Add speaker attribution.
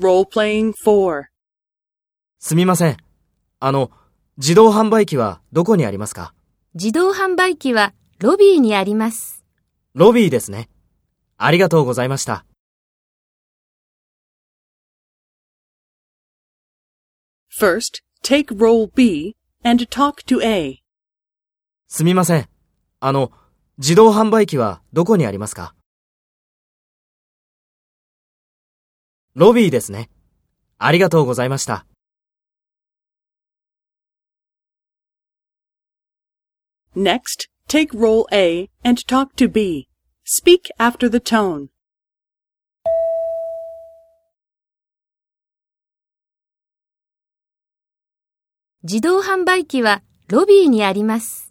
Speaker 1: Role-playing 4.
Speaker 2: すみません。あの、自動販売機はどこにありますか？
Speaker 3: 自動販売機はロビーにあります。
Speaker 2: ロビーですね。ありがとうございました。
Speaker 1: First, take role B and talk to A.
Speaker 2: すみません。あの、自動販売機はどこにありますか？ロビーですね。ありがとうございました。
Speaker 1: Next, take role A and talk to B. Speak after the tone.
Speaker 3: 自動販売機はロビーにあります。